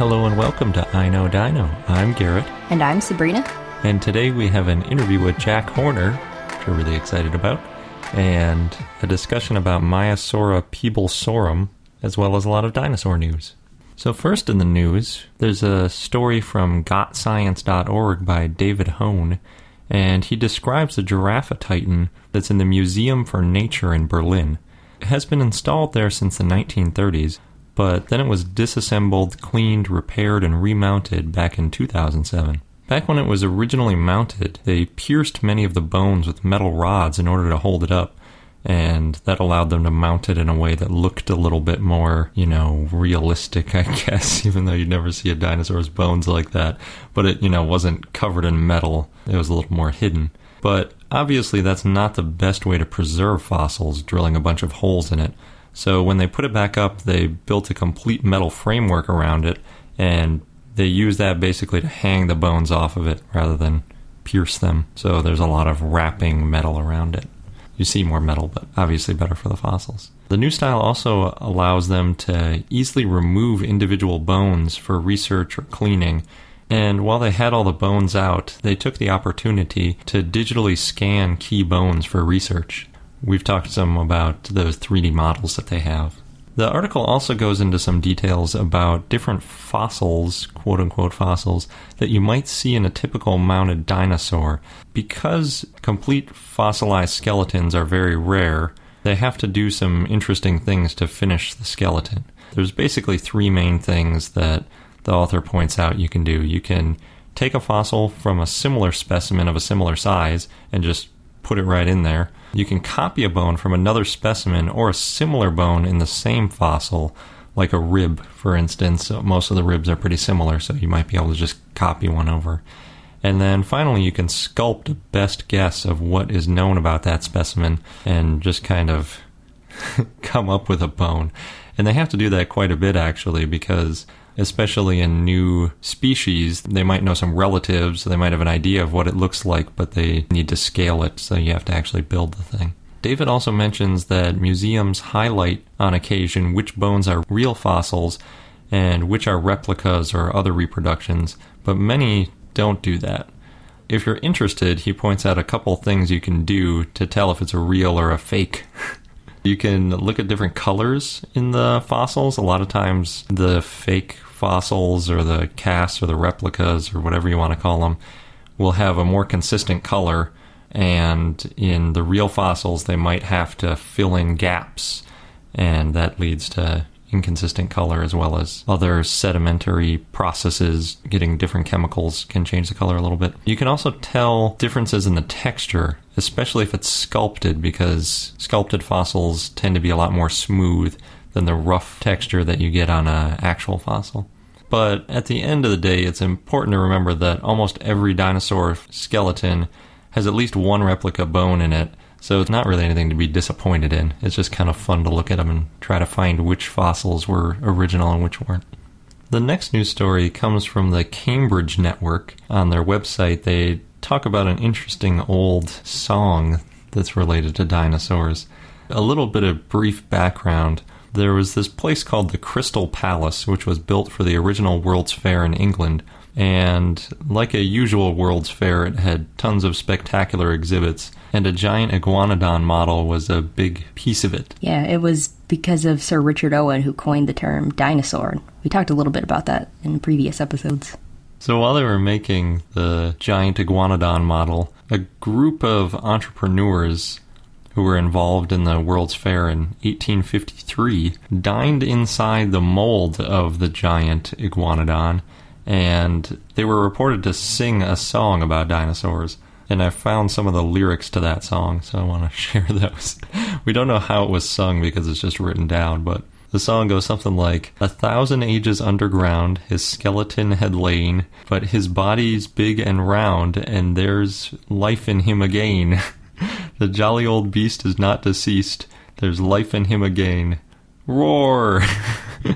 Hello and welcome to I Know Dino. I'm Garrett, And I'm Sabrina. and today we have an interview with Jack Horner, which we're really excited about, and a discussion about Maiasaura peeblesorum, as well as a lot of dinosaur news. So, first in the news, there's a story from gotscience.org by David Hone, and he describes the Giraffatitan that's in the Museum for Nature in Berlin. It has been installed there since the 1930s, but then it was disassembled, cleaned, repaired, and remounted back in 2007. Back when it was originally mounted, they pierced many of the bones with metal rods in order to hold it up, and that allowed them to mount it in a way that looked a little bit more, you know, realistic, I guess, even though you'd never see a dinosaur's bones like that. But it, you know, wasn't covered in metal, it was a little more hidden. But obviously, that's not the best way to preserve fossils, drilling a bunch of holes in it. So when they put it back up, they built a complete metal framework around it, and they use that basically to hang the bones off of it rather than pierce them. So there's a lot of wrapping metal around it. You see more metal, but obviously better for the fossils. The new style also allows them to easily remove individual bones for research or cleaning. And while they had all the bones out, they took the opportunity to digitally scan key bones for research. We've talked some about those 3D models that they have. The article also goes into some details about different fossils, quote unquote fossils, that you might see in a typical mounted dinosaur. Because complete fossilized skeletons are very rare, they have to do some interesting things to finish the skeleton. There's basically three main things that the author points out you can do. You can take a fossil from a similar specimen of a similar size and just put it right in there. You can copy a bone from another specimen or a similar bone in the same fossil, like a rib, for instance. Most of the ribs are pretty similar, so you might be able to just copy one over. And then finally, you can sculpt a best guess of what is known about that specimen and just kind of come up with a bone. And they have to do that quite a bit, actually, because especially in new species, they might know some relatives, they might have an idea of what it looks like, but they need to scale it, so you have to actually build the thing. David also mentions that museums highlight on occasion which bones are real fossils and which are replicas or other reproductions, but many don't do that. If you're interested, he points out a couple things you can do to tell if it's a real or a fake. You can look at different colors in the fossils. A lot of times, the fake fossils or the casts or the replicas or whatever you want to call them will have a more consistent color. And in the real fossils, they might have to fill in gaps. And that leads to inconsistent color as well as other sedimentary processes getting different chemicals can change the color a little bit. You can also tell differences in the texture, especially if it's sculpted because sculpted fossils tend to be a lot more smooth than the rough texture that you get on an actual fossil. But at the end of the day, it's important to remember that almost every dinosaur skeleton has at least one replica bone in it, so it's not really anything to be disappointed in. It's just kind of fun to look at them and try to find which fossils were original and which weren't. The next news story comes from the Cambridge Network. On their website, they talk about an interesting old song that's related to dinosaurs. A little bit of brief background. There was this place called the Crystal Palace, which was built for the original World's Fair in England. And like a usual World's Fair, it had tons of spectacular exhibits. and a giant iguanodon model was a big piece of it. Yeah, it was because of Sir Richard Owen who coined the term dinosaur. We talked a little bit about that in previous episodes. So while they were making the giant iguanodon model, a group of entrepreneurs who were involved in the World's Fair in 1853 dined inside the mold of the giant iguanodon, and they were reported to sing a song about dinosaurs. And I found some of the lyrics to that song, so I want to share those. we don't know how it was sung because it's just written down, but the song goes something like A thousand ages underground his skeleton had lain, but his body's big and round, and there's life in him again. the jolly old beast is not deceased, there's life in him again. Roar!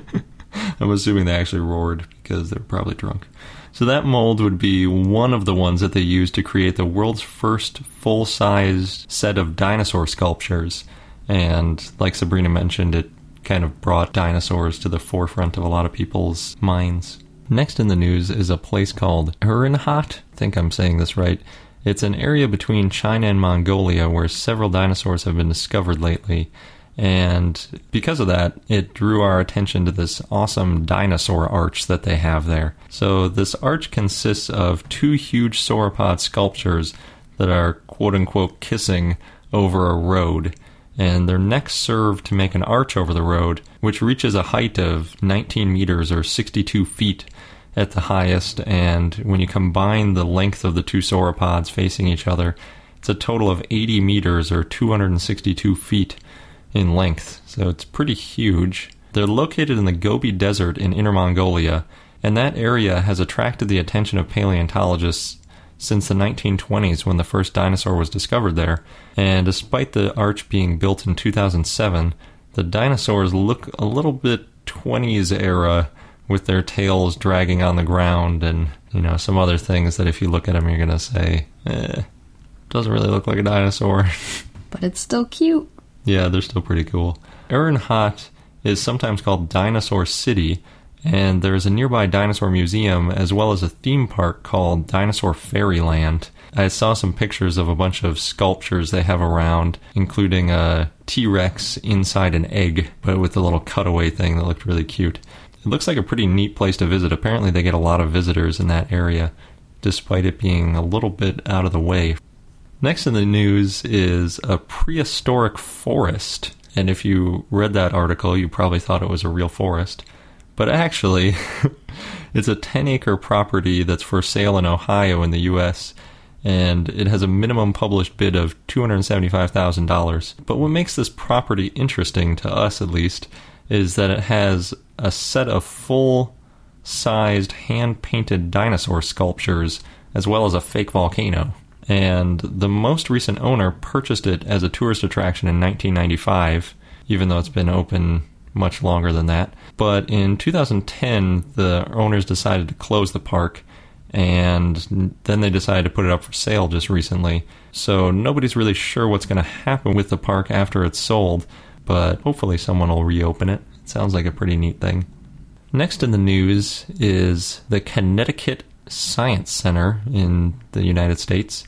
I'm assuming they actually roared because they're probably drunk. So that mold would be one of the ones that they used to create the world's first full sized set of dinosaur sculptures. And like Sabrina mentioned, it kind of brought dinosaurs to the forefront of a lot of people's minds. Next in the news is a place called Erenhot. I think I'm saying this right. It's an area between China and Mongolia where several dinosaurs have been discovered lately. And because of that, it drew our attention to this awesome dinosaur arch that they have there. So, this arch consists of two huge sauropod sculptures that are quote unquote kissing over a road and their necks serve to make an arch over the road, which reaches a height of 19 meters or 62 feet at the highest. And when you combine the length of the two sauropods facing each other, it's a total of 80 meters or 262 feet in length. So it's pretty huge. They're located in the Gobi Desert in Inner Mongolia, and that area has attracted the attention of paleontologists since the 1920s when the first dinosaur was discovered there. And despite the arch being built in 2007, the dinosaurs look a little bit 20s era with their tails dragging on the ground and, you know, some other things that if you look at them, you're to say, eh, doesn't really look like a dinosaur. But it's still cute. yeah, they're still pretty cool. Erenhot is sometimes called Dinosaur City and there's a nearby dinosaur museum as well as a theme park called Dinosaur Fairyland. I saw some pictures of a bunch of sculptures they have around, including a T Rex inside an egg, but with a little cutaway thing that looked really cute. It looks like a pretty neat place to visit. Apparently, they get a lot of visitors in that area, despite it being a little bit out of the way. Next in the news is a prehistoric forest. And if you read that article, you probably thought it was a real forest. But actually, it's a 10 acre property that's for sale in Ohio in the U.S., and it has a minimum published bid of $275,000. But what makes this property interesting, to us at least, is that it has a set of full sized hand painted dinosaur sculptures as well as a fake volcano. And the most recent owner purchased it as a tourist attraction in 1995, even though it's been open much longer than that. But in 2010, the owners decided to close the park, and then they decided to put it up for sale just recently. So nobody's really sure what's going to happen with the park after it's sold, but hopefully someone will reopen it. It sounds like a pretty neat thing. Next in the news is the Connecticut Science Center in the United States.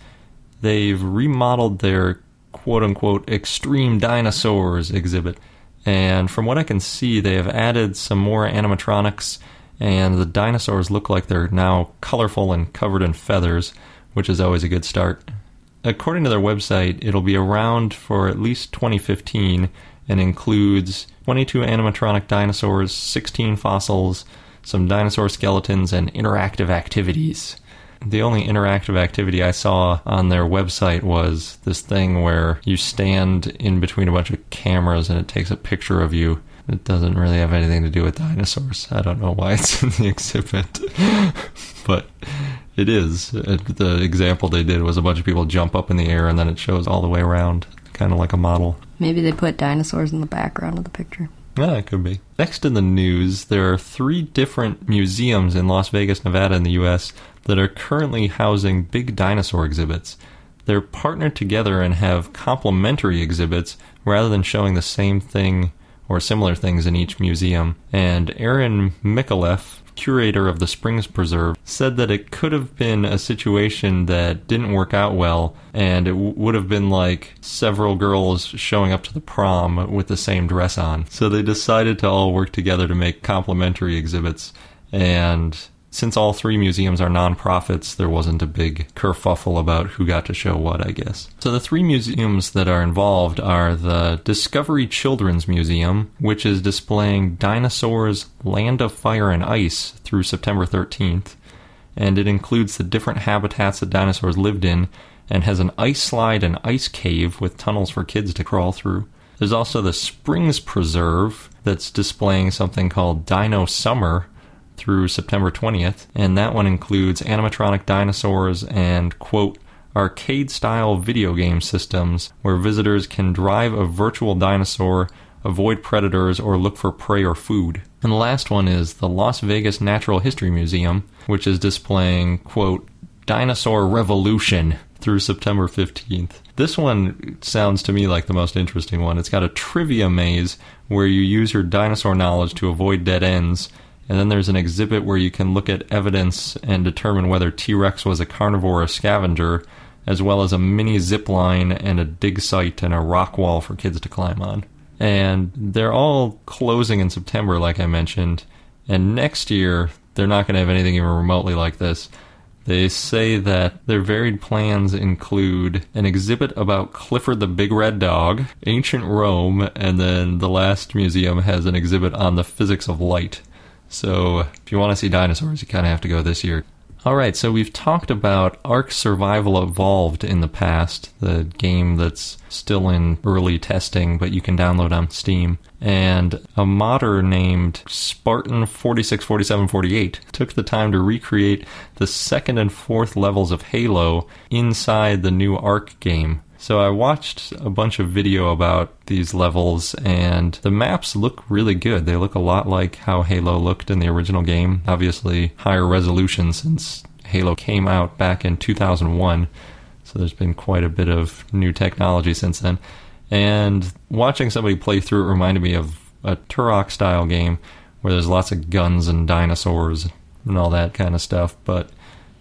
They've remodeled their quote unquote extreme dinosaurs exhibit. And from what I can see, they have added some more animatronics, and the dinosaurs look like they're now colorful and covered in feathers, which is always a good start. According to their website, it'll be around for at least 2015 and includes 22 animatronic dinosaurs, 16 fossils, some dinosaur skeletons, and interactive activities. The only interactive activity I saw on their website was this thing where you stand in between a bunch of cameras and it takes a picture of you. It doesn't really have anything to do with dinosaurs. I don't know why it's in the exhibit, but it is. The example they did was a bunch of people jump up in the air and then it shows all the way around, kind of like a model. Maybe they put dinosaurs in the background of the picture. Yeah, it could be. Next in the news, there are three different museums in Las Vegas, Nevada, in the U.S. that are currently housing big dinosaur exhibits. They're partnered together and have complementary exhibits rather than showing the same thing or similar things in each museum. And Aaron Micallef curator of the Springs Preserve, said that it could have been a situation that didn't work out well, and it w- would have been like several girls showing up to the prom with the same dress on. So they decided to all work together to make complementary exhibits, and since all three museums are nonprofits, there wasn't a big kerfuffle about who got to show what, I guess. So the three museums that are involved are the Discovery Children's Museum, which is displaying dinosaurs, Land of Fire and Ice through September 13th, and it includes the different habitats that dinosaurs lived in and has an ice slide and ice cave with tunnels for kids to crawl through. There's also the Springs Preserve that's displaying something called Dino Summer, through September 20th, and that one includes animatronic dinosaurs and, quote, arcade style video game systems where visitors can drive a virtual dinosaur, avoid predators, or look for prey or food. And the last one is the Las Vegas Natural History Museum, which is displaying, quote, Dinosaur Revolution through September 15th. This one sounds to me like the most interesting one. It's got a trivia maze where you use your dinosaur knowledge to avoid dead ends and then there's an exhibit where you can look at evidence and determine whether T Rex was a carnivore or a scavenger, as well as a mini zip line and a dig site and a rock wall for kids to climb on. And they're all closing in September, like I mentioned. And next year, they're not going to have anything even remotely like this. They say that their varied plans include an exhibit about Clifford the Big Red Dog, ancient Rome, and then the last museum has an exhibit on the physics of light. So if you want to see dinosaurs, you kind of have to go this year. All right, so we've talked about Ark Survival Evolved in the past, the game that's still in early testing, but you can download on Steam. And a modder named Spartan464748 took the time to recreate the second and fourth levels of Halo inside the new Ark game. So I watched a bunch of video about these levels, and the maps look really good. They look a lot like how Halo looked in the original game. Obviously, higher resolution since Halo came out back in 2001. So there's been quite a bit of new technology since then. And watching somebody play through it reminded me of a Turok style game where there's lots of guns and dinosaurs and all that kind of stuff. But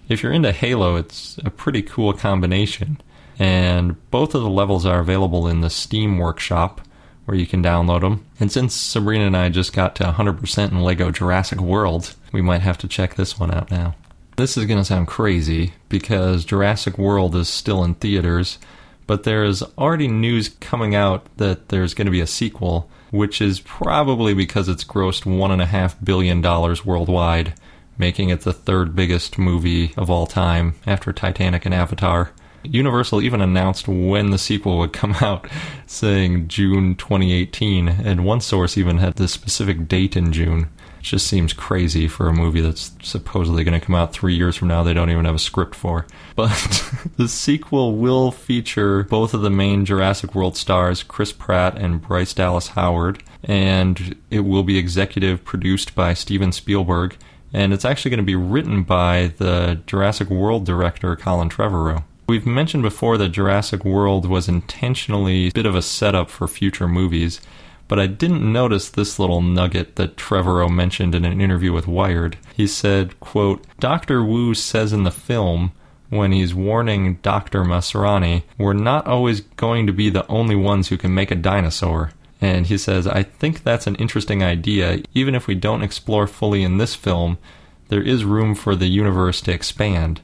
if you're into Halo, it's a pretty cool combination and both of the levels are available in the Steam Workshop where you can download them. And since Sabrina and I just got to 100% in Lego Jurassic World, we might have to check this one out now. This is going to sound crazy because Jurassic World is still in theaters, but there is already news coming out that there's going to be a sequel, which is probably because it's grossed $1.5 billion worldwide, making it the third biggest movie of all time after Titanic and Avatar. Universal even announced when the sequel would come out, saying June 2018, and one source even had the specific date in June. It just seems crazy for a movie that's supposedly going to come out three years from now, they don't even have a script for. But the sequel will feature both of the main Jurassic World stars, Chris Pratt and Bryce Dallas Howard, and it will be executive produced by Steven Spielberg. And it's actually going to be written by the Jurassic World director, Colin Trevorrow. We've mentioned before that Jurassic World was intentionally a bit of a setup for future movies, but I didn't notice this little nugget that Trevorrow mentioned in an interview with Wired. He said, quote, Dr. Wu says in the film, when he's warning Dr. Masrani, we're not always going to be the only ones who can make a dinosaur. And he says, I think that's an interesting idea. Even if we don't explore fully in this film, there is room for the universe to expand.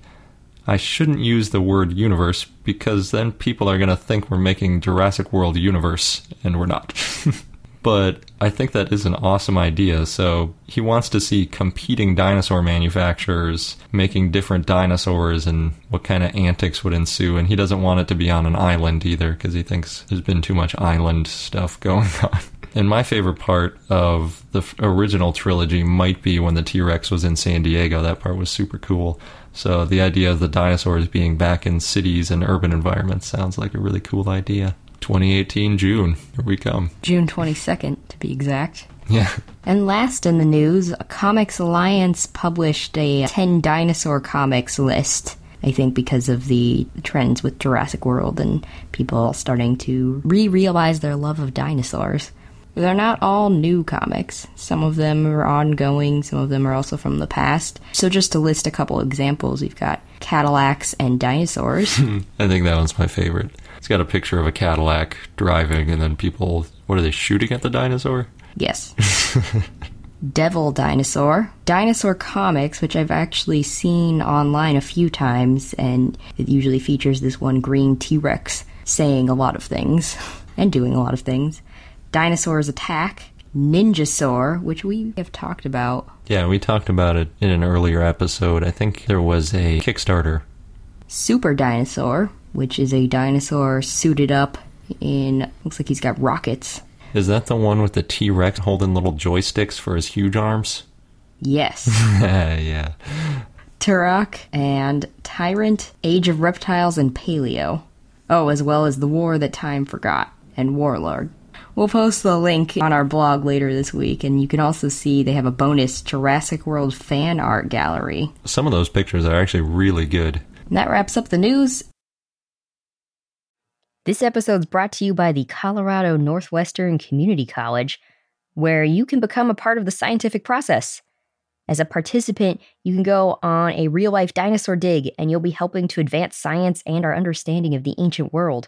I shouldn't use the word universe because then people are going to think we're making Jurassic World universe, and we're not. but I think that is an awesome idea. So he wants to see competing dinosaur manufacturers making different dinosaurs and what kind of antics would ensue. And he doesn't want it to be on an island either because he thinks there's been too much island stuff going on. And my favorite part of the original trilogy might be when the T Rex was in San Diego. That part was super cool. So the idea of the dinosaurs being back in cities and urban environments sounds like a really cool idea. 2018 June, here we come. June 22nd, to be exact. Yeah. And last in the news, Comics Alliance published a 10 dinosaur comics list. I think because of the trends with Jurassic World and people starting to re realize their love of dinosaurs. They're not all new comics. Some of them are ongoing, some of them are also from the past. So, just to list a couple examples, we've got Cadillacs and dinosaurs. I think that one's my favorite. It's got a picture of a Cadillac driving, and then people, what are they shooting at the dinosaur? yes. Devil Dinosaur. Dinosaur Comics, which I've actually seen online a few times, and it usually features this one green T Rex saying a lot of things and doing a lot of things. Dinosaurs Attack. Ninjasaur, which we have talked about. Yeah, we talked about it in an earlier episode. I think there was a Kickstarter. Super Dinosaur, which is a dinosaur suited up in, looks like he's got rockets. Is that the one with the T Rex holding little joysticks for his huge arms? Yes. yeah. Turok and Tyrant, Age of Reptiles, and Paleo. Oh, as well as The War That Time Forgot and Warlord. We'll post the link on our blog later this week, and you can also see they have a bonus Jurassic World fan art gallery. Some of those pictures are actually really good. And that wraps up the news. This episode is brought to you by the Colorado Northwestern Community College, where you can become a part of the scientific process. As a participant, you can go on a real life dinosaur dig, and you'll be helping to advance science and our understanding of the ancient world.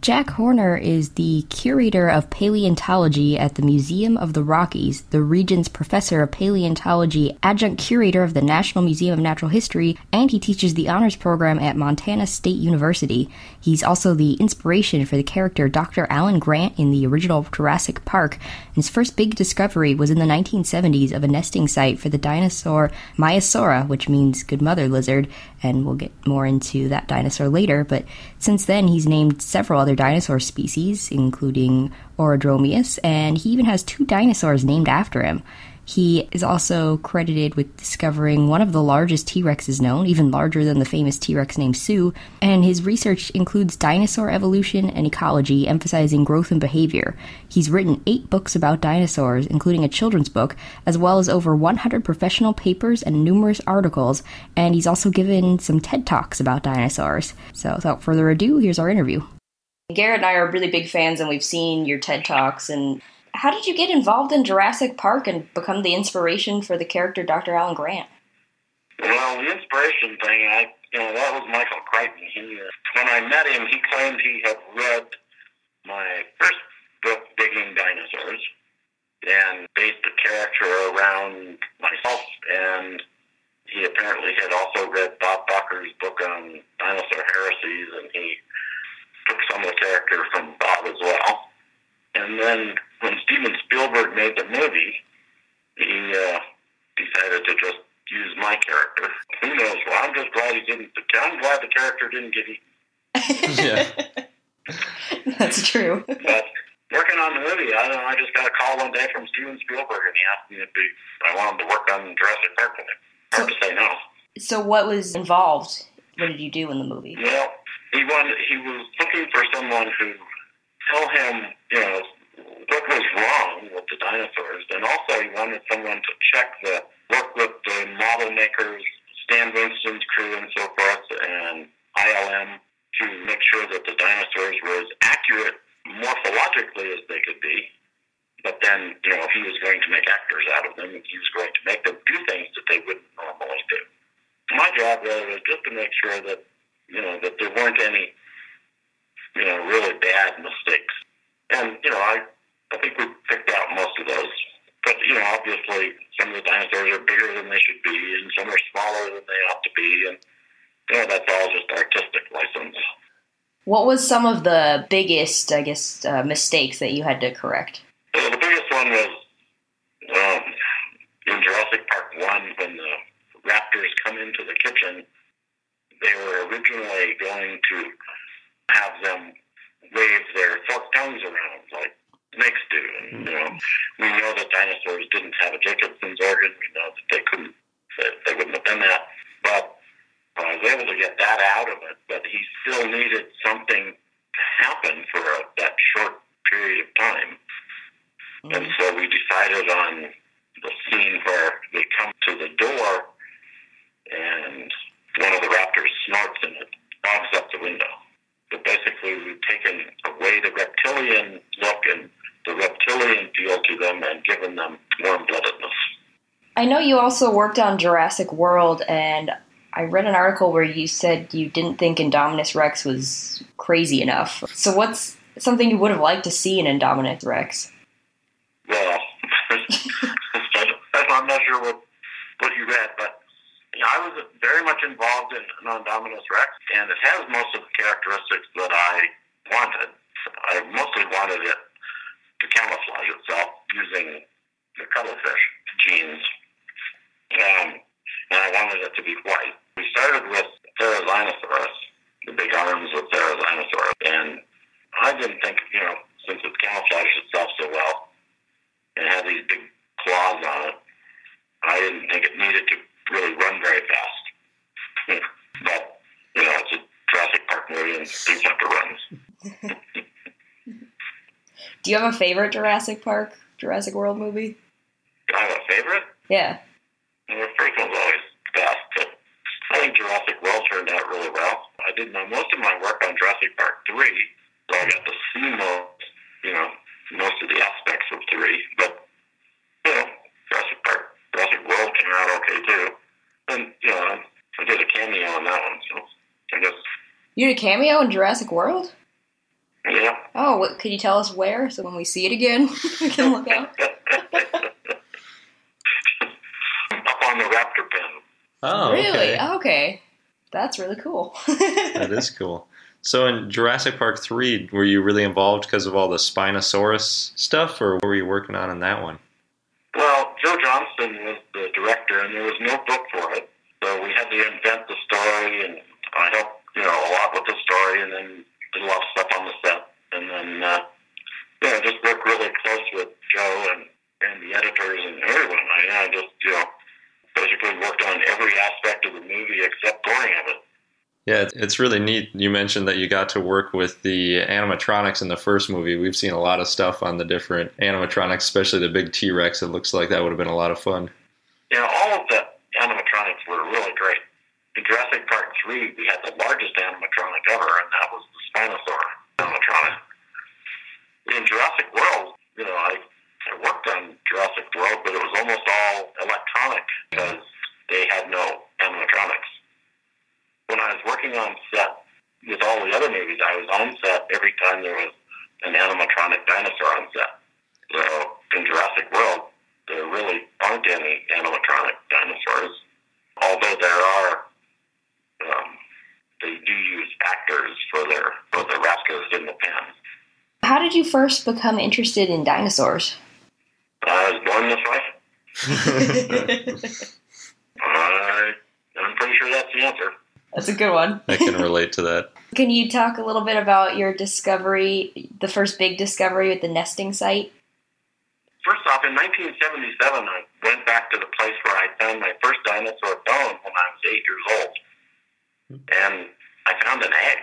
Jack Horner is the curator of paleontology at the Museum of the Rockies, the region's professor of paleontology, adjunct curator of the National Museum of Natural History, and he teaches the honors program at Montana State University. He's also the inspiration for the character Dr. Alan Grant in the original Jurassic Park. His first big discovery was in the 1970s of a nesting site for the dinosaur Maiasaura, which means good mother lizard, and we'll get more into that dinosaur later. But since then, he's named several other dinosaur species, including Orodromeus, and he even has two dinosaurs named after him. He is also credited with discovering one of the largest T Rexes known, even larger than the famous T Rex named Sue, and his research includes dinosaur evolution and ecology, emphasizing growth and behavior. He's written eight books about dinosaurs, including a children's book, as well as over 100 professional papers and numerous articles, and he's also given some TED Talks about dinosaurs. So, without further ado, here's our interview. Garrett and I are really big fans, and we've seen your TED Talks. And how did you get involved in Jurassic Park and become the inspiration for the character Dr. Alan Grant? Well, the inspiration thing, I you know that was Michael Crichton. He when I met him, he claimed he had read my first book, Digging Dinosaurs, and based the character around myself. And he apparently had also read Bob Bakker's book on dinosaur heresies, and he took some of the character from Bob as well. And then when Steven Spielberg made the movie, he uh, decided to just use my character. Who knows? Well, I'm just glad he didn't. I'm glad the character didn't get eaten. Yeah. That's true. But working on the movie, I don't know. I just got a call one day from Steven Spielberg, and he asked me if he, I wanted to work on Jurassic Park with him. Hard to say no. So, what was involved? What did you do in the movie? Well, he wanted. He was looking for someone who tell him, you know, what was wrong with the dinosaurs, and also he wanted someone to check the work with the model makers, Stan Winston's crew, and so forth, and ILM to make sure that the dinosaurs were as accurate morphologically as they could be. But then, you know, if he was going to make actors out of them, he was going to make them do things that they wouldn't normally do. My job really was just to make sure that, you know, that there weren't any, you know, really bad mistakes. And, you know, I, I think we picked out most of those. But, you know, obviously some of the dinosaurs are bigger than they should be, and some are smaller than they ought to be, and, you know, that's all just artistic license. What was some of the biggest, I guess, uh, mistakes that you had to correct? So the biggest one was um, in Jurassic Park 1 when the raptors come into the kitchen. They were originally going to have them wave their forked tongues around like snakes do. And, you know, we know that dinosaurs didn't have a Jacobson's organ. We know that they couldn't, that they wouldn't have done that. But uh, I was able to get that out of it. But he still needed something to happen for a, that short period of time. Mm-hmm. And so we decided on the scene where they come to the door and one of the raptors snorts and it bogs up the window. But basically, we've taken away the reptilian look and the reptilian feel to them and given them warm bloodedness. I know you also worked on Jurassic World, and I read an article where you said you didn't think Indominus Rex was crazy enough. So, what's something you would have liked to see in Indominus Rex? Well, I'm not sure what, what you read, but you know, I was very much involved in Indominus Rex, and it has most of the characteristics that I wanted. I mostly wanted it to camouflage itself using the cuttlefish genes, um, and I wanted it to be white. We started with Therizinosaurus, the big arms of Therizinosaurus, and I didn't think, you know, since it camouflaged itself so well, and had these big claws on it, I didn't think it needed to really run very fast. But, you know, it's a Jurassic Park movie and things have to run. Do you have a favorite Jurassic Park, Jurassic World movie? Do I have a favorite? Yeah. Well, the first one's always best, but I think Jurassic World turned out really well. I did my, most of my work on Jurassic Park 3, so I got to see most, you know, most of the aspects of 3, but, you know, Jurassic Park, Jurassic World came out okay too. And, you know, I did a cameo on that one, so I guess, You did a cameo in Jurassic World? yeah. Oh, what, could you tell us where so when we see it again, we can look out? Up on the raptor pen. Oh, really? okay. Okay. That's really cool. That is cool. So in Jurassic Park 3, were you really involved because of all the Spinosaurus stuff, or what were you working on in that one? Well, Joe Johnston was the director, and there was no book for it, so we had to invent the story, and I helped, you know, a lot with the story, and then did a lot of stuff on the set, and then, uh, know, just worked really close with Joe and, and the editors and everyone. I, I just, you know, basically worked on every aspect of the movie except pouring of it. Yeah, it's- really neat. You mentioned that you got to work with the animatronics in the first movie. We've seen a lot of stuff on the different animatronics, especially the big T Rex. It looks like that would have been a lot of fun. Know, all of the animatronics were really great. In Jurassic Park 3, we had the largest animatronic ever, and that was the Spinosaur animatronic. In Jurassic World, you know, I, I worked on Jurassic World, but it was almost all electronic because they had no animatronics. When I was working on set with all the other movies, I was on set every time there was an animatronic dinosaur on set. So in Jurassic World, there really aren't any animatronic dinosaurs, although there are. Um, they do use actors for their for the raptors in the pen. How did you first become interested in dinosaurs? I was born this way. I, I'm pretty sure that's the answer. That's a good one. I can relate to that. Can you talk a little bit about your discovery, the first big discovery at the nesting site? First off, in 1977, I went back to the place where I found my first dinosaur bone when I was eight years old. And I found an egg,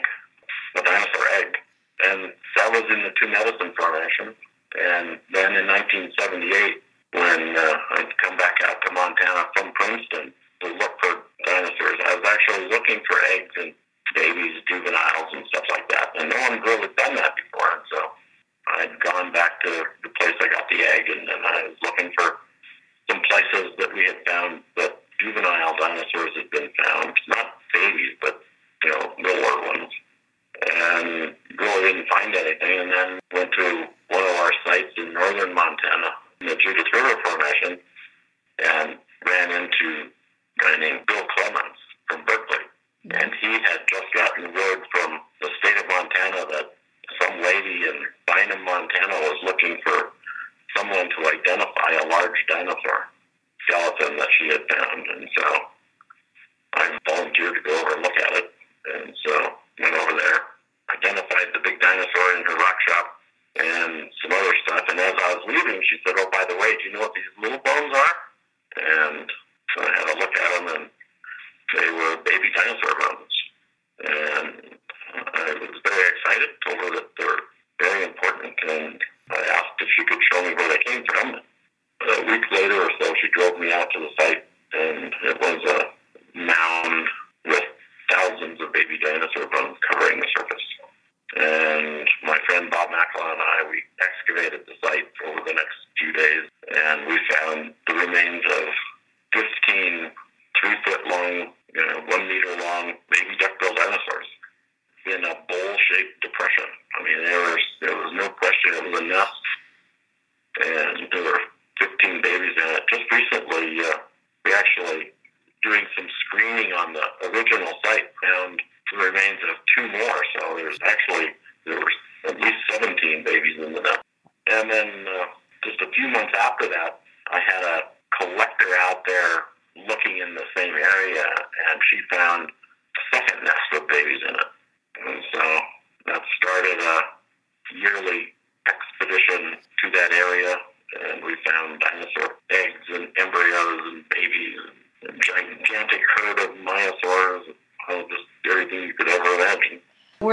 a dinosaur egg. And that was in the Two Medicine Formation. And then in 1978, when uh, I'd come back out to Montana from Princeton to look for dinosaurs, I was actually looking for eggs and babies, juveniles, and stuff like that. And no one really done that before. And so I'd gone back to the place I got the egg, and then I was looking for some places that we had found that juvenile dinosaurs had been found, not babies, but you know, littler ones. And really didn't find anything, and then went to one of our sites in northern Montana, in the Judith River Formation,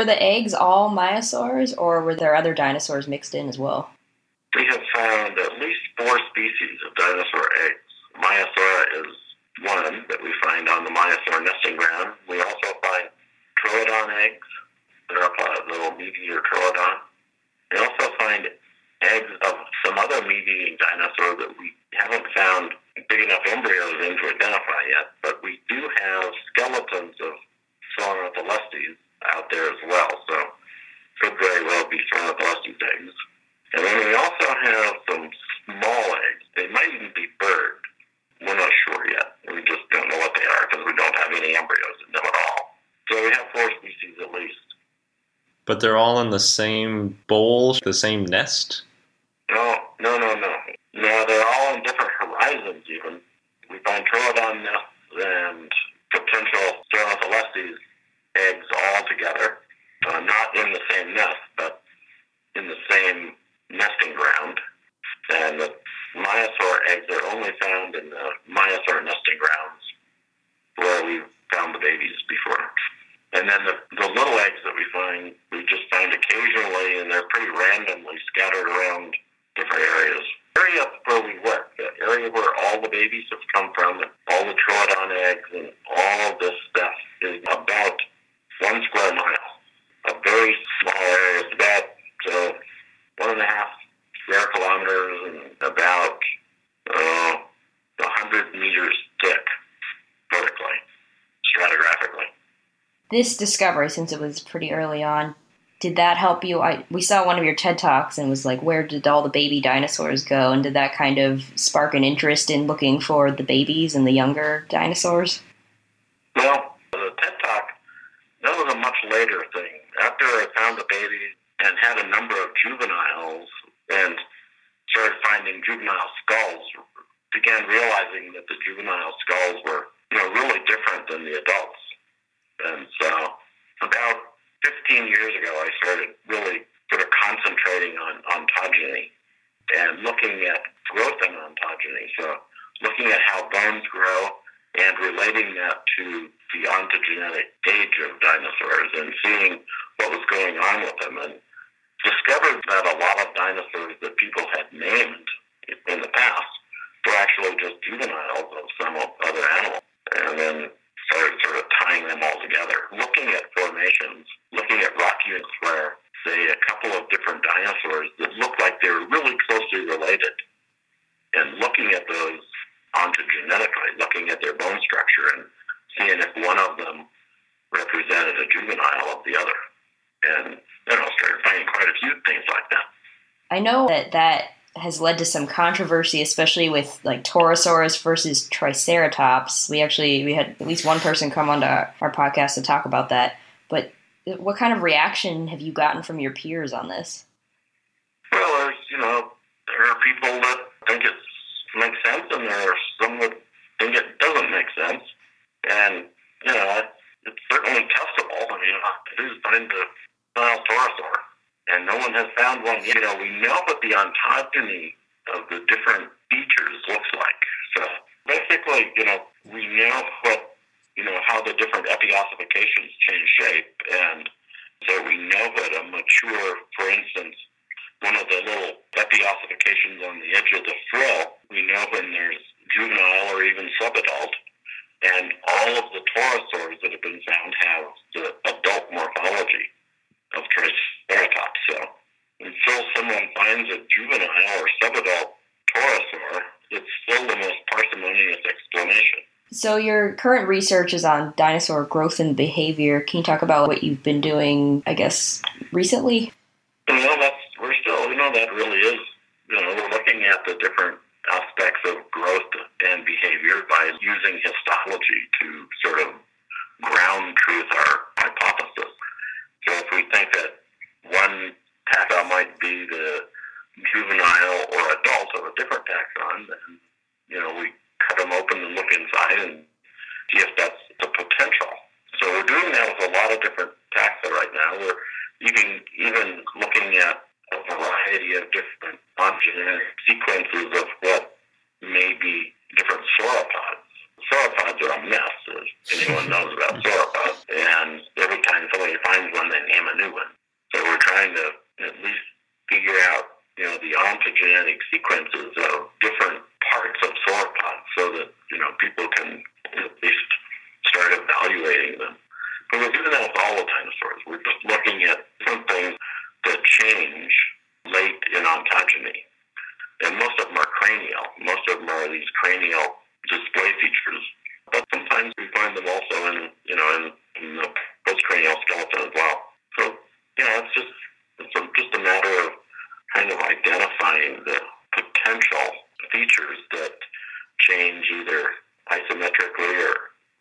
Were the eggs all Maiasaurs, or were there other dinosaurs mixed in as well? We have found at least four species of dinosaur eggs. Maiasaura is one that we find on the Maiasaur nesting ground. We also find troodon eggs. They're a little meteor troodon. We also find eggs of some other meat-eating dinosaur that we haven't found big enough embryos in to identify yet, but we do have skeletons of Saurornitholestes out there as well, so could very well be Saurornitholestes eggs. And then we also have some small eggs. They might even be bird. We're not sure yet. We just don't know what they are because we don't have any embryos in them at all. So we have four species at least. But they're all in the same bowl, the same nest? No, no, no, no. No, they're all in different horizons even. We find Troodon nests and potential Saurornitholestes eggs all together. Uh, not in the same nest, but in the same nesting ground. And the Maiasaur eggs are only found in the Maiasaur nesting grounds where we found the babies before. And then the, the little eggs that we find, we just find occasionally, and they're pretty randomly scattered around different areas. The area where we work, the area where all the babies have come from, and all the troodon eggs and all of this stuff is about one square mile. A very small area. It's about uh, one and a half square kilometers and about uh, 100 meters thick vertically, stratigraphically. This discovery, since it was pretty early on, did that help you? I, we saw one of your TED Talks and was like, where did all the baby dinosaurs go? And did that kind of spark an interest in looking for the babies and the younger dinosaurs? Well, the TED Talk, that was a much later thing. After I found the babies and had a number of juveniles and started finding juvenile skulls, began realizing that the juvenile skulls were, you know, really different than the adults. And so about 15 years ago, I started really sort of concentrating on ontogeny and looking at growth in ontogeny. So looking at how bones grow and relating that to the ontogenetic age of dinosaurs and seeing what was going on with them and discovered that a lot of dinosaurs that people had named in the past were actually just juveniles of some other animal. And then started sort of tying them all together, looking at formations, looking at rock units where, say, a couple of different dinosaurs that looked like they were really closely related, and looking at those ontogenetically, looking at their bone structure and seeing if one of them represented a juvenile of the other. And then I started finding quite a few things like that. I know that that has led to some controversy, especially with like Torosaurus versus Triceratops. We actually we had at least one person come onto our, our podcast to talk about that. But what kind of reaction have you gotten from your peers on this? Well, there's you know there are people that think it makes sense, and there are some that think it doesn't make sense, and you know it's certainly testable. I mean, it is find the Torosaur and no one has found one. You know, we know what the ontogeny of the different features looks like. So basically, you know, we know what, you know, how the different epiossifications change shape, and so we know that a mature, for instance, one of the little epiossifications on the edge of the frill, we know when there's juvenile or even subadult, and all of the torosaurs that have been found have the adult morphology of Triceratops. So until someone finds a juvenile or subadult torosaur, it's still the most parsimonious explanation. So your current research is on dinosaur growth and behavior. Can you talk about what you've been doing, I guess, recently? Know, that's we're still, you know, that really is, you know, we're looking at the different aspects of growth and behavior by using histology to sort of ground truth our hypothesis. So if we think that one taxa might be the juvenile or adult of a different taxon, then you know we cut them open and look inside and see if that's the potential. So we're doing that with a lot of different taxa right now. We're even even looking at a variety of different ontogenetic sequences of what may be different sauropods. Sauropods are a mess, as anyone knows about sauropods. And every time somebody finds one, they name a new one. So we're trying to at least figure out, you know, the ontogenetic sequences of different parts of sauropods so that, you know, people can at least start evaluating them. But we're doing that with all the dinosaurs. We're just looking at some things that change late in ontogeny. And most of them are cranial. Most of them are these cranial display features. But sometimes we find them also in, you know, in, in the postcranial skeleton as well. So, you know, it's just it's a, just a matter of kind of identifying the potential features that change either isometrically or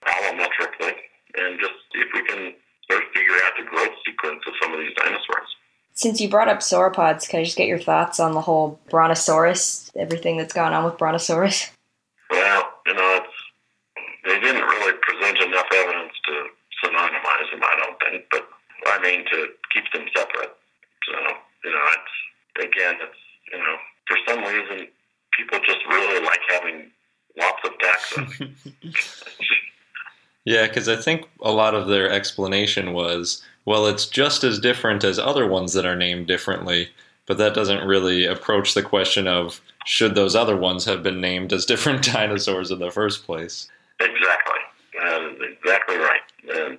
allometrically, and just see if we can sort of figure out the growth sequence of some of these dinosaurs. Since you brought up sauropods, can I just get your thoughts on the whole Brontosaurus, everything that's gone on with Brontosaurus? Well, you know, it's, they didn't really present enough evidence to synonymize them, I don't think, but I mean to keep them separate. So, you know, it's, again, it's, you know, for some reason, people just really like having lots of taxa. yeah, because I think a lot of their explanation was, well, it's just as different as other ones that are named differently, but that doesn't really approach the question of should those other ones have been named as different dinosaurs in the first place. Exactly. Uh, exactly right. And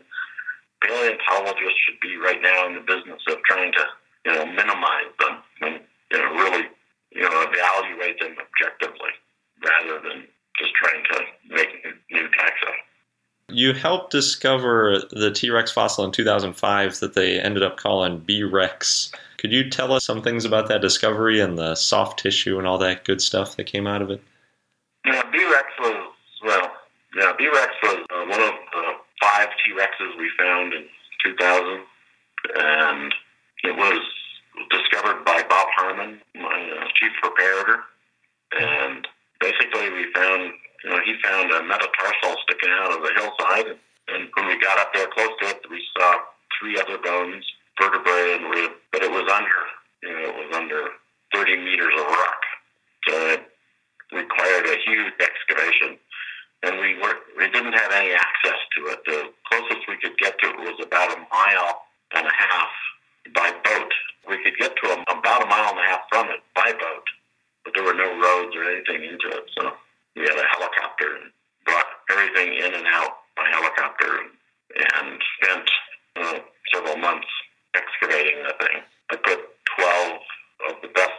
paleontologists should be right now in the business of trying to, you know, minimize them and, you know, really, you know, evaluate them objectively rather than just trying to make new taxa. Helped discover the T Rex fossil in 2005 that they ended up calling B Rex. Could you tell us some things about that discovery and the soft tissue and all that good stuff that came out of it? Yeah, B Rex was, well, yeah, B Rex was uh, one of the five T Rexes we found in 2000. And it was discovered by Bob Harmon, my uh, chief preparator, and basically we found, you know, he found a metatarsal sticking out of the hillside, and when we got up there close to it, we saw three other bones, vertebrae but it was under, you know, it was under 30 meters of rock, so it required a huge excavation and we were we didn't have any access to it. The closest we could get to it was about a mile and a half by boat. We could get to a, about a mile and a half from it by boat, but there were no roads or anything into it. So we had a helicopter and brought everything in and out by helicopter and, and spent uh, several months excavating the thing. I put 12 of the best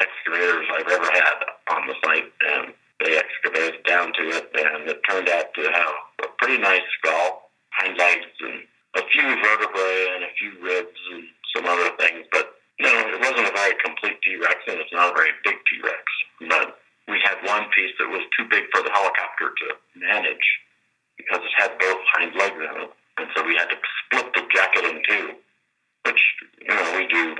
excavators I've ever had on the site, and they excavated down to it, and it turned out to have a pretty nice skull, hind legs, and a few vertebrae and a few ribs and some other things. But you know, it wasn't a very complete T-Rex, and it's not a very big T-Rex. But we had one piece that was too big for the helicopter to manage because it had both hind legs in it, and so we had to split the jacket in two, which you know we do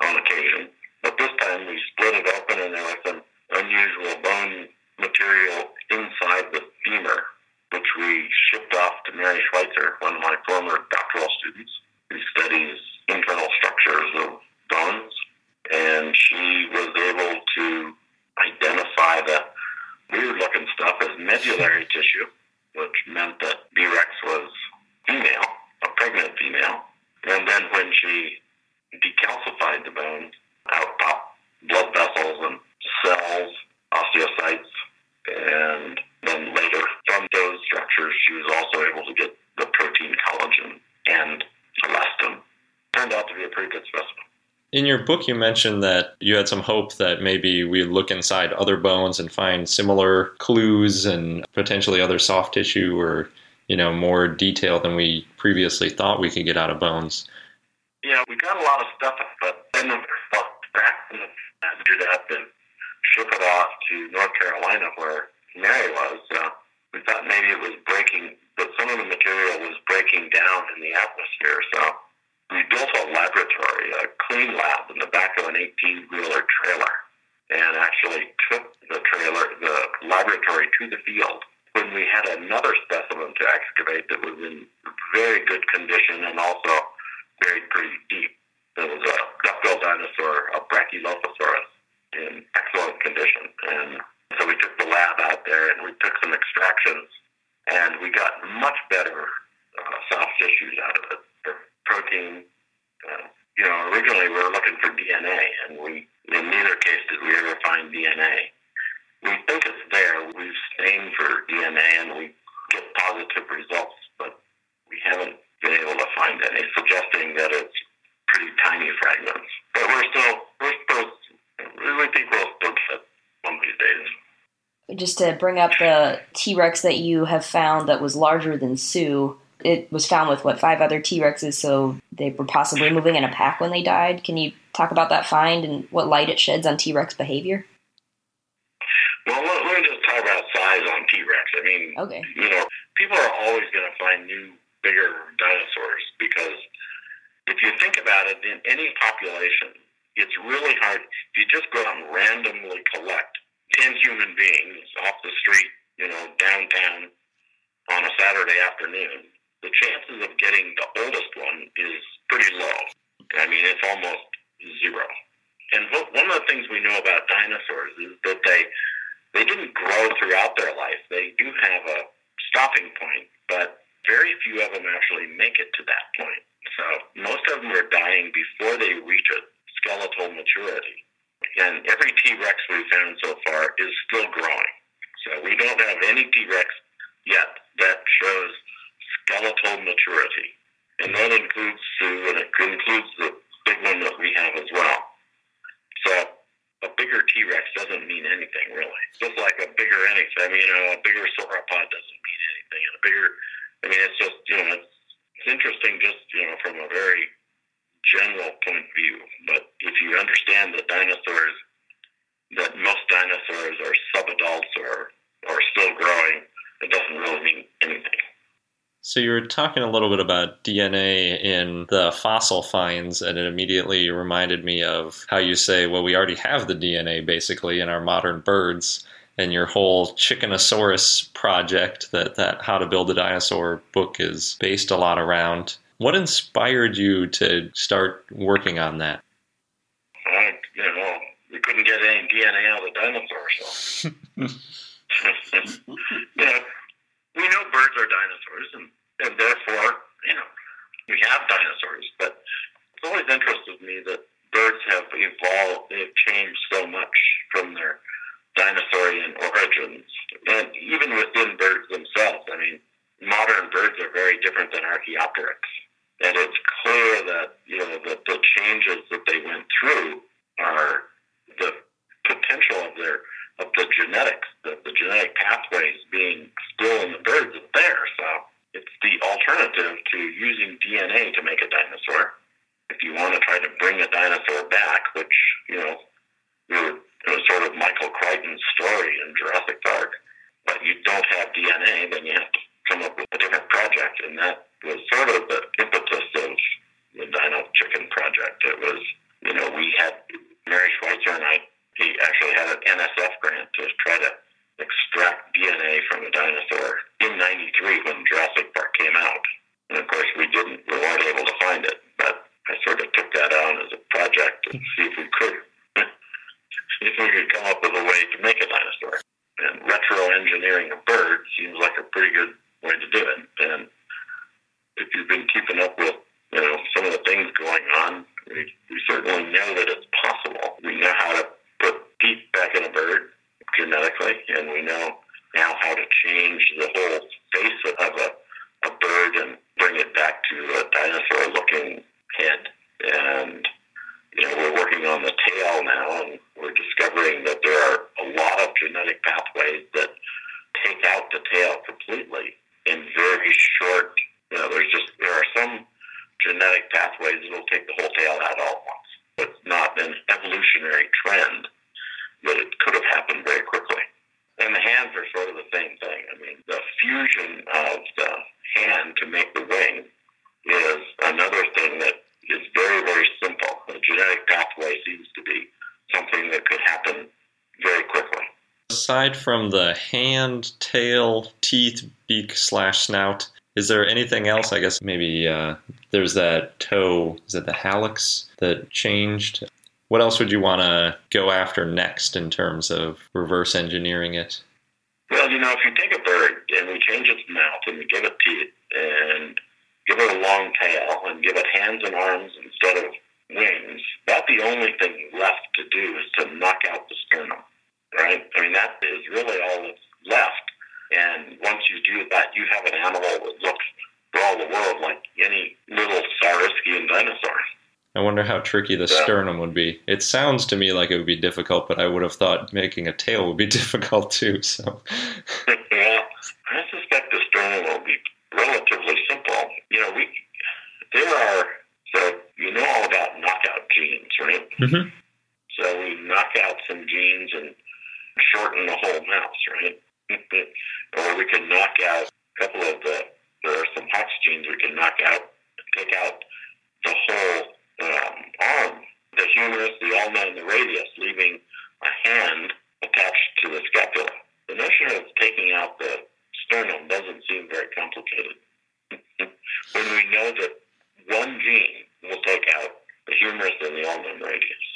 on occasion. But this time we split it open, and there was some unusual bone material inside the femur, which we shipped off to Mary Schweitzer, one of my former doctoral students, who studies internal structures of bones. And she was able to identify the weird looking stuff as medullary tissue, which meant that B. rex was female, a pregnant female. And then when she decalcified the bones, out popped blood vessels and cells, osteocytes, and then later from those structures, she was also able to get the protein collagen and elastin. Turned out to be a pretty good specimen. In your book, you mentioned that you had some hope that maybe we look inside other bones and find similar clues and potentially other soft tissue or, you know, more detail than we previously thought we could get out of bones. Yeah, we got a lot of stuff, but then we fucked back and did up and ship it off to North Carolina where Mary was. Uh, we thought maybe it was breaking, but some of the material was breaking down in the atmosphere. So we built a laboratory, a clean lab in the back of an 18 wheeler trailer, and actually took the trailer, the laboratory to the field when we had another specimen to excavate that was in very good condition and also buried pretty deep. It was a duckbill dinosaur, a Brachylophosaurus, in excellent condition. And so we took the lab out there and we took some extractions, and we got much better uh, soft tissues out of it. Protein, uh, you know, originally we were looking for DNA, and we in neither case did we ever find DNA. We think it's there. We've stained for DNA, and we get positive results, but we haven't been able to find any suggesting that it's pretty tiny fragments. But we're still we're still we think we'll still get one of these days just to bring up the T Rex that you have found that was larger than Sue. It was found with what five other T Rexes, so they were possibly moving in a pack when they died. Can you talk about that find and what light it sheds on T Rex behavior? Well, let, let me just talk about size on T Rex. I mean, okay. you know, people are always going to find new, bigger dinosaurs because if you think about it, in any population, it's really hard. If you just go out and randomly collect 10 human beings off the street, you know, downtown on a Saturday afternoon, chances of getting the oldest one is pretty low. I mean, it's almost zero. And one of the things we know about dinosaurs is that they they didn't grow throughout their life. They do have a stopping point, but very few of them actually make it to that point. So most of them are dying before they reach a skeletal maturity. And every T Rex we've found so far is still growing. So we don't have any T Rex yet that shows skeletal maturity. And that includes Sue, and it includes the big one that we have as well. So a bigger T Rex doesn't mean anything really. Just like a bigger anything. I mean, you know, a bigger sauropod doesn't mean anything. And a bigger, I mean, it's just, you know, it's, it's interesting just, you know, from a very general point of view. But if you understand that dinosaurs, that most dinosaurs are subadults or, or still growing, it doesn't really mean anything. So you were talking a little bit about DNA in the fossil finds, and it immediately reminded me of how you say, well, we already have the DNA basically in our modern birds, and your whole Chickenosaurus project that that How to Build a Dinosaur book is based a lot around. What inspired you to start working on that? I, you know, we couldn't get any DNA out of the dinosaurs, so. you know, we know birds are dinosaurs, and, and therefore, you know, we have dinosaurs. But it's always interested me that birds have evolved, they've changed so much from their dinosaurian origins, and even within birds themselves. I mean, modern birds are very different than Archaeopteryx, and it's clear that you know that the changes that they went through are the potential of their of the genetics, the, the genetic pathways from the hand, tail, teeth, beak slash snout, is there anything else? I guess maybe uh, there's that toe. Is it the hallux that changed? What else would you want to go after next in terms of reverse engineering it? Well, you know, if you take a bird and we change its mouth and we give it teeth and give it a long tail and give it hands and arms instead of wings, about the only thing left to do is to knock out the sternum, right? I mean, that is really all that's left. And once you do that, you have an animal that looks for all the world like any little Saurischian dinosaur. I wonder how tricky the Yeah. sternum would be. It sounds to me like it would be difficult, but I would have thought making a tail would be difficult too. So, well, I suspect the sternum will be relatively simple. You know, we there are so you know all about knockout genes, right? Mhm. So we knock out some genes and shorten the whole mouse, right? or we can knock out a couple of the there are some Hox genes we can knock out, take out the whole um, arm, the humerus, the ulna, and the radius, leaving a hand attached to the scapula. The notion of taking out the sternum doesn't seem very complicated. when we know that one gene will take out the humerus and the ulna and radius.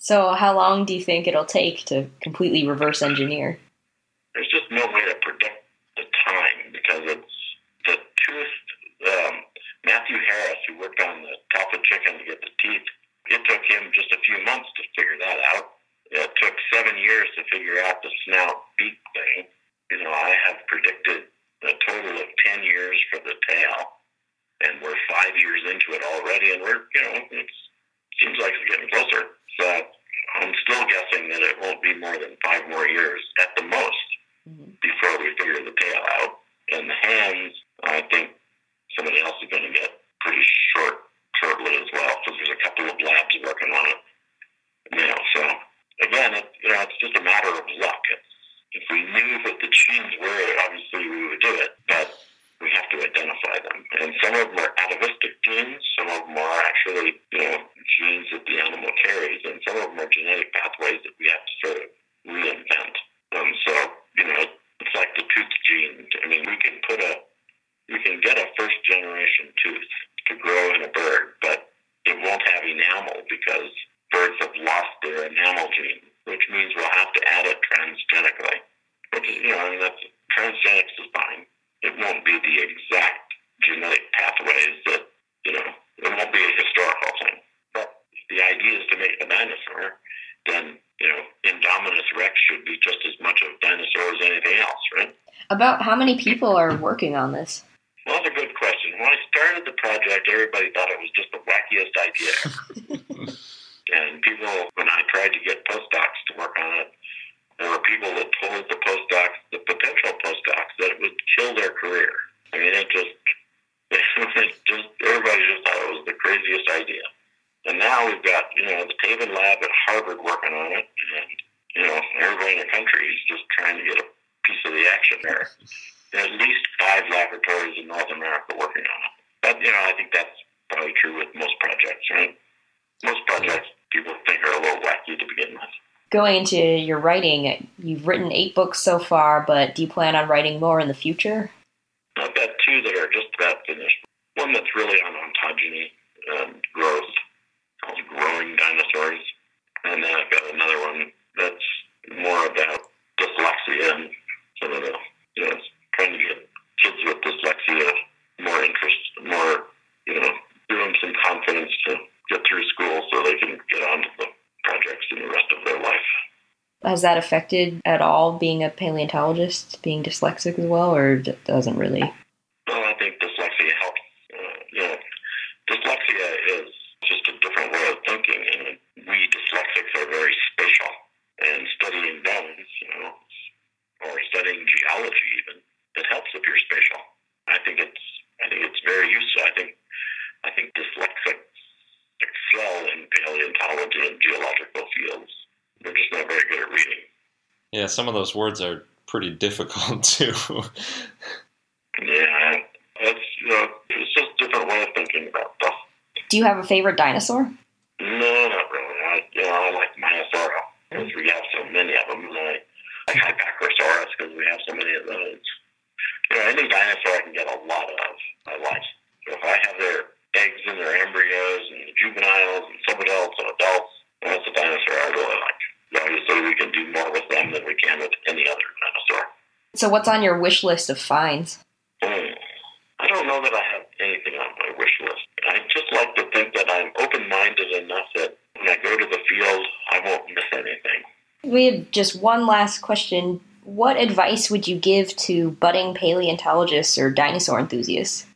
So, how long do you think it'll take to completely reverse engineer? There's just no way to predict the time because it's the tooth. Um, Matthew Harris, who worked on the top of chicken to get the teeth, it took him just a few months to figure that out. It took seven years to figure out the snout beak thing. You know, I have predicted a total of 10 years for the tail, and we're five years into it already, and we're, you know, it seems like it's getting closer. So I'm still guessing that it won't be more than five more years at the most mm-hmm. before we figure the tail out. And the hands, I think somebody else is going to get pretty short shortly as well, because there's a couple of labs working on it. You know, so again, it, you know, it's just a matter of luck. It's, if we knew what the genes were, obviously we would do it, but we have to identify them. And some of them are atavistic genes, some of them are actually, you know, genes that the animal carries, and some of them are genetic pathways that we have to sort of reinvent. Um, so, you know, it's like the tooth gene. I mean, we can put a, we can get a first generation tooth to grow in a bird, but it won't have enamel because birds have lost their enamel gene, which means we'll have to add it transgenically. Which is, you know, I mean, that's, transgenics is fine. It won't be the exact genetic pathways that, you know, it won't be a historical thing. But the idea is to make a dinosaur, then, you know, Indominus Rex should be just as much of a dinosaur as anything else, right? About how many people are working on this? Well, that's a good question. When I started the project, everybody thought it was just the wackiest idea. and people, when I tried to get postdocs to work on it, there were people that told the postdocs, the potential postdocs, that it would kill their career. I mean, it just it just everybody just thought it was the craziest idea. And now we've got you know the Tabin Lab at Harvard working on it, and you know everybody in the country is just trying to get a piece of the action there. There at least five laboratories in North America working on it. But you know I think that's probably true with most projects, right? Most projects people think are a little wacky to begin with. Going into your writing, you've written eight books so far, but do you plan on writing more in the future? I've got two that are just about finished. One that's really on ontogeny and growth, called Growing Dinosaurs. And then I've got another one that's more about dyslexia and some of the, you know, trying to get kids with dyslexia more interest, more, you know, give them some confidence to get through school so they can get on to the projects in the rest of their life. Has that affected at all being a paleontologist, being dyslexic as well, or doesn't really? Well, I think dyslexia helps. Uh, you know, dyslexia is just a different way of thinking, and we dyslexics are very spatial. And studying bones, you know, or studying geology even, it helps if you're spatial. I think it's I think it's very useful. I think I think dyslexics excel in paleontology and geological fields. They're just not very good at reading. Yeah, some of those words are pretty difficult too. Yeah, it's you uh, know, it's just a different way of thinking about stuff. Do you have a favorite dinosaur? No, not really. I, you know, I like Maiasaura because we have so many of them, and I like Hypacrosaurus because we have so many of those. You know, any dinosaur I can get a lot of, I like. So if I have their eggs and their embryos and the juveniles and some adults and adults, that's a dinosaur I really like. Obviously, we can do more with them than we can with any other dinosaur. So, what's on your wish list of finds? Hmm. I don't know that I have anything on my wish list. I just like to think that I'm open minded enough that when I go to the field, I won't miss anything. We have just one last question. What advice would you give to budding paleontologists or dinosaur enthusiasts?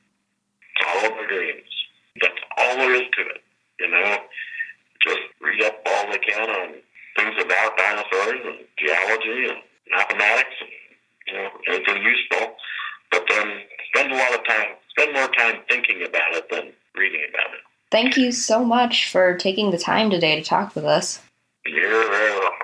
Follow their dreams. That's all there is to it. You know, just read up all they can on things about dinosaurs and geology and mathematics and you know anything useful. But then spend a lot of time, spend more time thinking about it than reading about it. Thank you so much for taking the time today to talk with us. You're very welcome.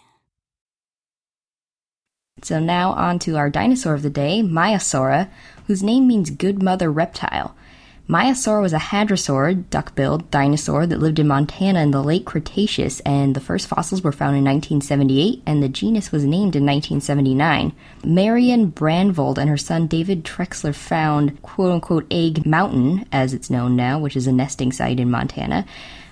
So now on to our dinosaur of the day, Maiasaura, whose name means good mother reptile. Maiasaura was a hadrosaur, duck-billed dinosaur that lived in Montana in the late Cretaceous, and the first fossils were found in 1978, and the genus was named in 1979. Marion Brandvold and her son David Trexler found quote-unquote Egg Mountain, as it's known now, which is a nesting site in Montana.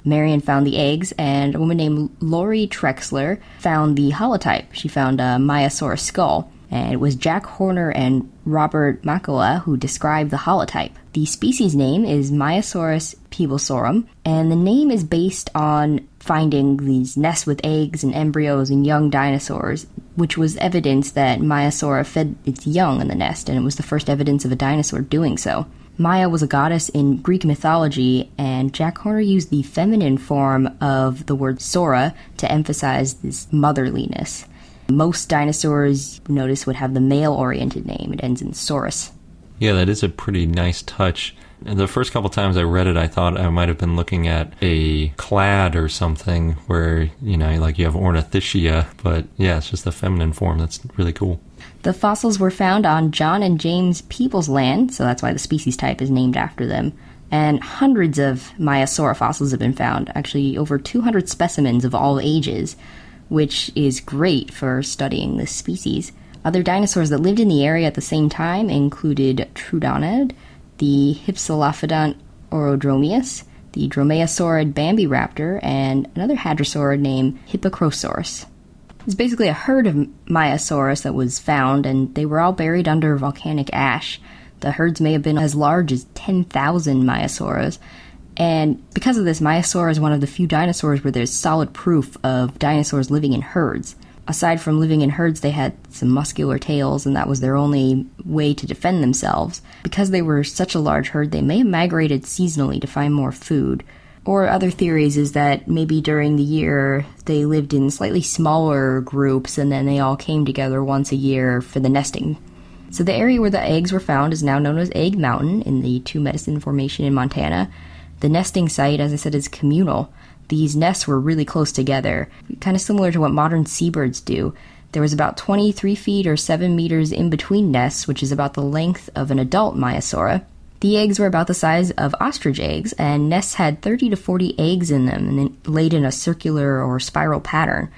Marion found the eggs, and a woman named Laurie Trexler found the holotype. She found a Maiasaurus skull. And it was Jack Horner and Robert Makela who described the holotype. The species name is Maiasaurus peeblesorum, and the name is based on finding these nests with eggs and embryos and young dinosaurs, which was evidence that Maiasaura fed its young in the nest, and it was the first evidence of a dinosaur doing so. Maia was a goddess in Greek mythology, and Jack Horner used the feminine form of the word saura to emphasize this motherliness. Most dinosaurs, notice, would have the male oriented name. It ends in saurus. Yeah, that is a pretty nice touch. And the first couple times I read it, I thought I might have been looking at a clade or something where, you know, like you have ornithischia, but yeah, it's just the feminine form. That's really cool. The fossils were found on John and James Peebles land, so that's why the species type is named after them. And hundreds of Maiasaura fossils have been found, actually over 200 specimens of all ages, which is great for studying this species. Other dinosaurs that lived in the area at the same time included Troodonid, the Hypsilophodont orodromeus, the dromaeosaurid bambiraptor, and another hadrosaurid named Hypacrosaurus. It's basically a herd of Maiasaurus that was found, and they were all buried under volcanic ash. The herds may have been as large as 10,000 Maiasaurus, and because of this, Maiasaura is one of the few dinosaurs where there's solid proof of dinosaurs living in herds. Aside from living in herds, they had some muscular tails, and that was their only way to defend themselves. Because they were such a large herd, they may have migrated seasonally to find more food. Or other theories is that maybe during the year they lived in slightly smaller groups and then they all came together once a year for the nesting. So the area where the eggs were found is now known as Egg Mountain in the Two Medicine Formation in Montana. The nesting site, as I said, is communal. These nests were really close together, kind of similar to what modern seabirds do. There was about 23 feet or 7 meters in between nests, which is about the length of an adult Maiasaura. The eggs were about the size of ostrich eggs, and nests had 30 to 40 eggs in them and then laid in a circular or spiral pattern.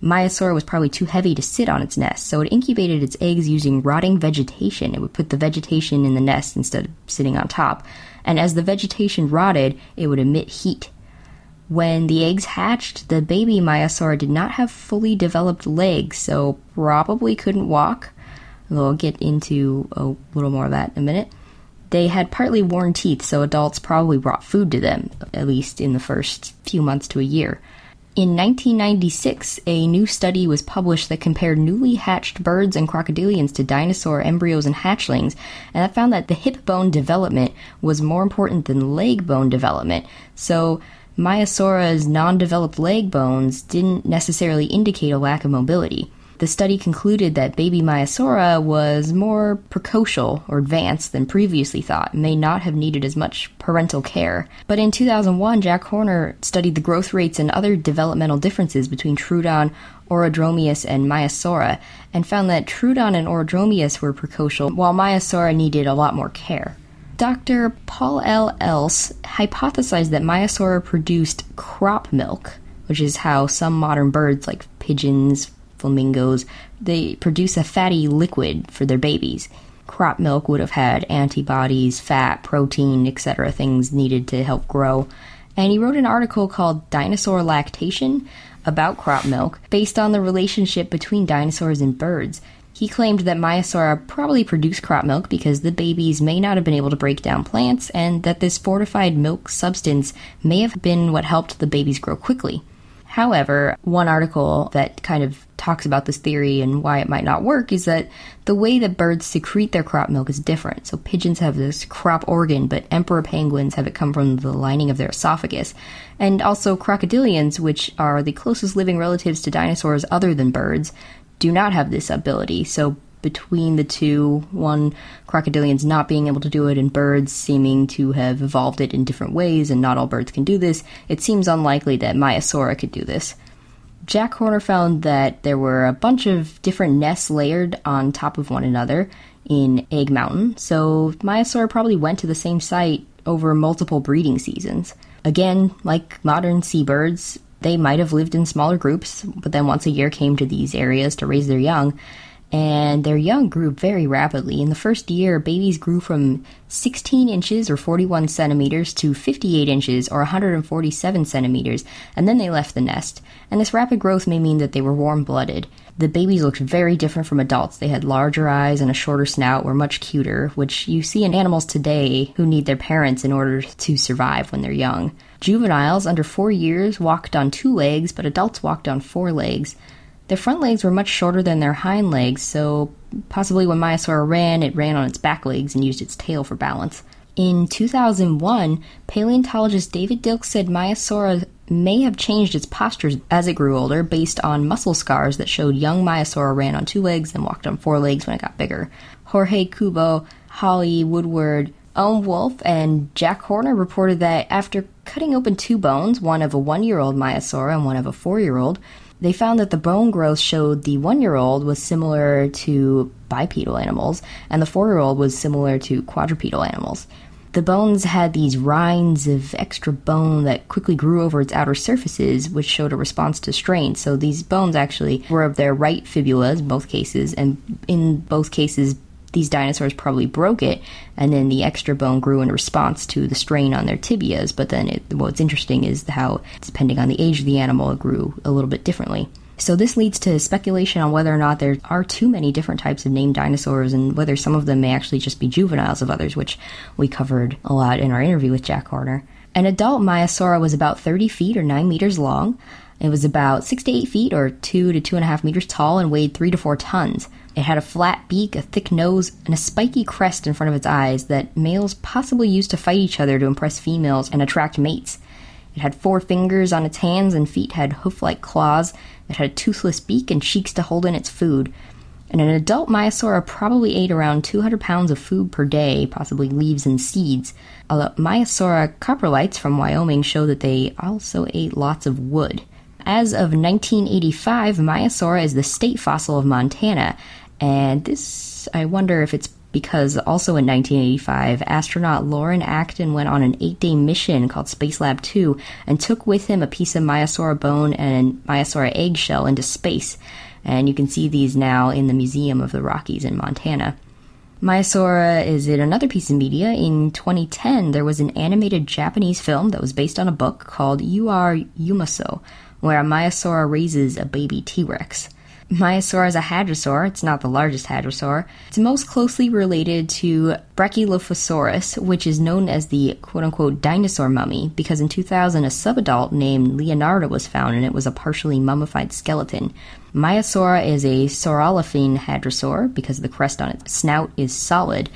Maiasaura was probably too heavy to sit on its nest, so it incubated its eggs using rotting vegetation. It would put the vegetation in the nest instead of sitting on top, and as the vegetation rotted, it would emit heat. When the eggs hatched, the baby Maiasaura did not have fully developed legs, so probably couldn't walk. We'll get into a little more of that in a minute. They had partly worn teeth, so adults probably brought food to them, at least in the first few months to a year. In 1996, a new study was published that compared newly hatched birds and crocodilians to dinosaur embryos and hatchlings, and that found that the hip bone development was more important than leg bone development. So, Maiasaura's non developed leg bones didn't necessarily indicate a lack of mobility. The study concluded that baby Maiasaura was more precocial or advanced than previously thought and may not have needed as much parental care. But in 2001, Jack Horner studied the growth rates and other developmental differences between Troodon, Orodromeus, and Maiasaura and found that Troodon and Orodromeus were precocial while Maiasaura needed a lot more care. Dr. Paul L. Else hypothesized that Maiasaura produced crop milk, which is how some modern birds like pigeons, flamingos, they produce a fatty liquid for their babies. Crop milk would have had antibodies, fat, protein, etc., things needed to help grow. And he wrote an article called Dinosaur Lactation about crop milk based on the relationship between dinosaurs and birds. He claimed that Maiasaura probably produced crop milk because the babies may not have been able to break down plants, and that this fortified milk substance may have been what helped the babies grow quickly. However, one article that kind of talks about this theory and why it might not work is that the way that birds secrete their crop milk is different. So pigeons have this crop organ, but emperor penguins have it come from the lining of their esophagus. And also crocodilians, which are the closest living relatives to dinosaurs other than birds, do not have this ability. So between the two, one crocodilians not being able to do it and birds seeming to have evolved it in different ways, and not all birds can do this, it seems unlikely that Maiasaura could do this. Jack Horner found that there were a bunch of different nests layered on top of one another in Egg Mountain, so Maiasaura probably went to the same site over multiple breeding seasons. Again, like modern seabirds, they might have lived in smaller groups, but then once a year came to these areas to raise their young, and their young grew very rapidly. In the first year, babies grew from 16 inches or 41 centimeters to 58 inches or 147 centimeters, and then they left the nest. And this rapid growth may mean that they were warm blooded. The babies looked very different from adults. They had larger eyes and a shorter snout, were much cuter, which you see in animals today who need their parents in order to survive when they're young. Juveniles under four years walked on two legs, but adults walked on four legs. Their front legs were much shorter than their hind legs, so possibly when Maiasaura ran, it ran on its back legs and used its tail for balance. In 2001, paleontologist David Dilkes said Maiasaura may have changed its postures as it grew older based on muscle scars that showed young Maiasaura ran on two legs and walked on four legs when it got bigger. Jorge Cubo, Holly Woodward, Ewan Wolff, and Jack Horner reported that after cutting open two bones, one of a one year old Maiasaura and one of a four year old, they found that the bone growth showed the one year old was similar to bipedal animals, and the four year old was similar to quadrupedal animals. The bones had these rinds of extra bone that quickly grew over its outer surfaces, which showed a response to strain. So these bones actually were of their right fibulas in both cases, and in both cases, these dinosaurs probably broke it, and then the extra bone grew in response to the strain on their tibias. But then it, what's interesting is how, depending on the age of the animal, it grew a little bit differently. So this leads to speculation on whether or not there are too many different types of named dinosaurs and whether some of them may actually just be juveniles of others, which we covered a lot in our interview with Jack Horner. An adult Maiasaura was about 30 feet or 9 meters long. It was about 6 to 8 feet or 2 to 2.5 meters tall and weighed 3 to 4 tons. It had a flat beak, a thick nose, and a spiky crest in front of its eyes that males possibly used to fight each other to impress females and attract mates. It had four fingers on its hands and feet had hoof like claws. It had a toothless beak and cheeks to hold in its food. And an adult Maiasaura probably ate around 200 pounds of food per day, possibly leaves and seeds. Although Maiasaura coprolites from Wyoming show that they also ate lots of wood. As of 1985, Maiasaura is the state fossil of Montana, and this, I wonder if it's because also in 1985, astronaut Loren Acton went on an eight day mission called Spacelab 2 and took with him a piece of Maiasaura bone and Maiasaura eggshell into space. And you can see these now in the Museum of the Rockies in Montana. Maiasaura is in another piece of media. In 2010, there was an animated Japanese film that was based on a book called You Are Umasou, where a Maiasaura raises a baby T Rex. Maiasaura is a hadrosaur. It's not the largest hadrosaur. It's most closely related to Brachylophosaurus, which is known as the quote unquote dinosaur mummy, because in 2000 a subadult named Leonardo was found and it was a partially mummified skeleton. Maiasaura is a saurolophine hadrosaur because the crest on its snout is solid.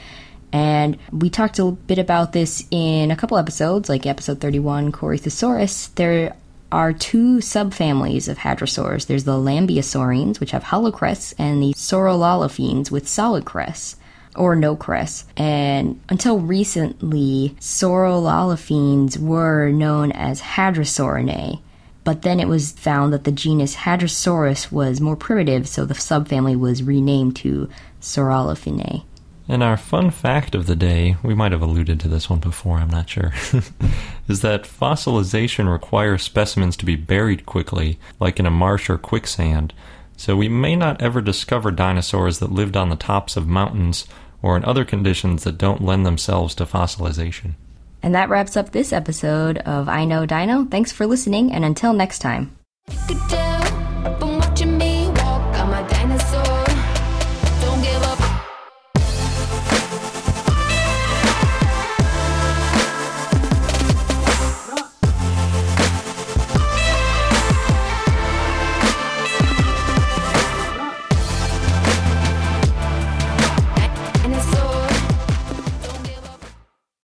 And we talked a bit about this in a couple episodes, like episode 31, Corythosaurus. There are two subfamilies of hadrosaurs. There's the Lambeosaurines, which have hollow crests, and the Saurolophines with solid crests or no crests. And until recently, Saurolophines were known as Hadrosaurinae. But then it was found that the genus Hadrosaurus was more primitive, so the subfamily was renamed to Saurolophinae. And our fun fact of the day, we might have alluded to this one before, I'm not sure, is that fossilization requires specimens to be buried quickly, like in a marsh or quicksand. So we may not ever discover dinosaurs that lived on the tops of mountains or in other conditions that don't lend themselves to fossilization. And that wraps up this episode of I Know Dino. Thanks for listening, and until next time. Good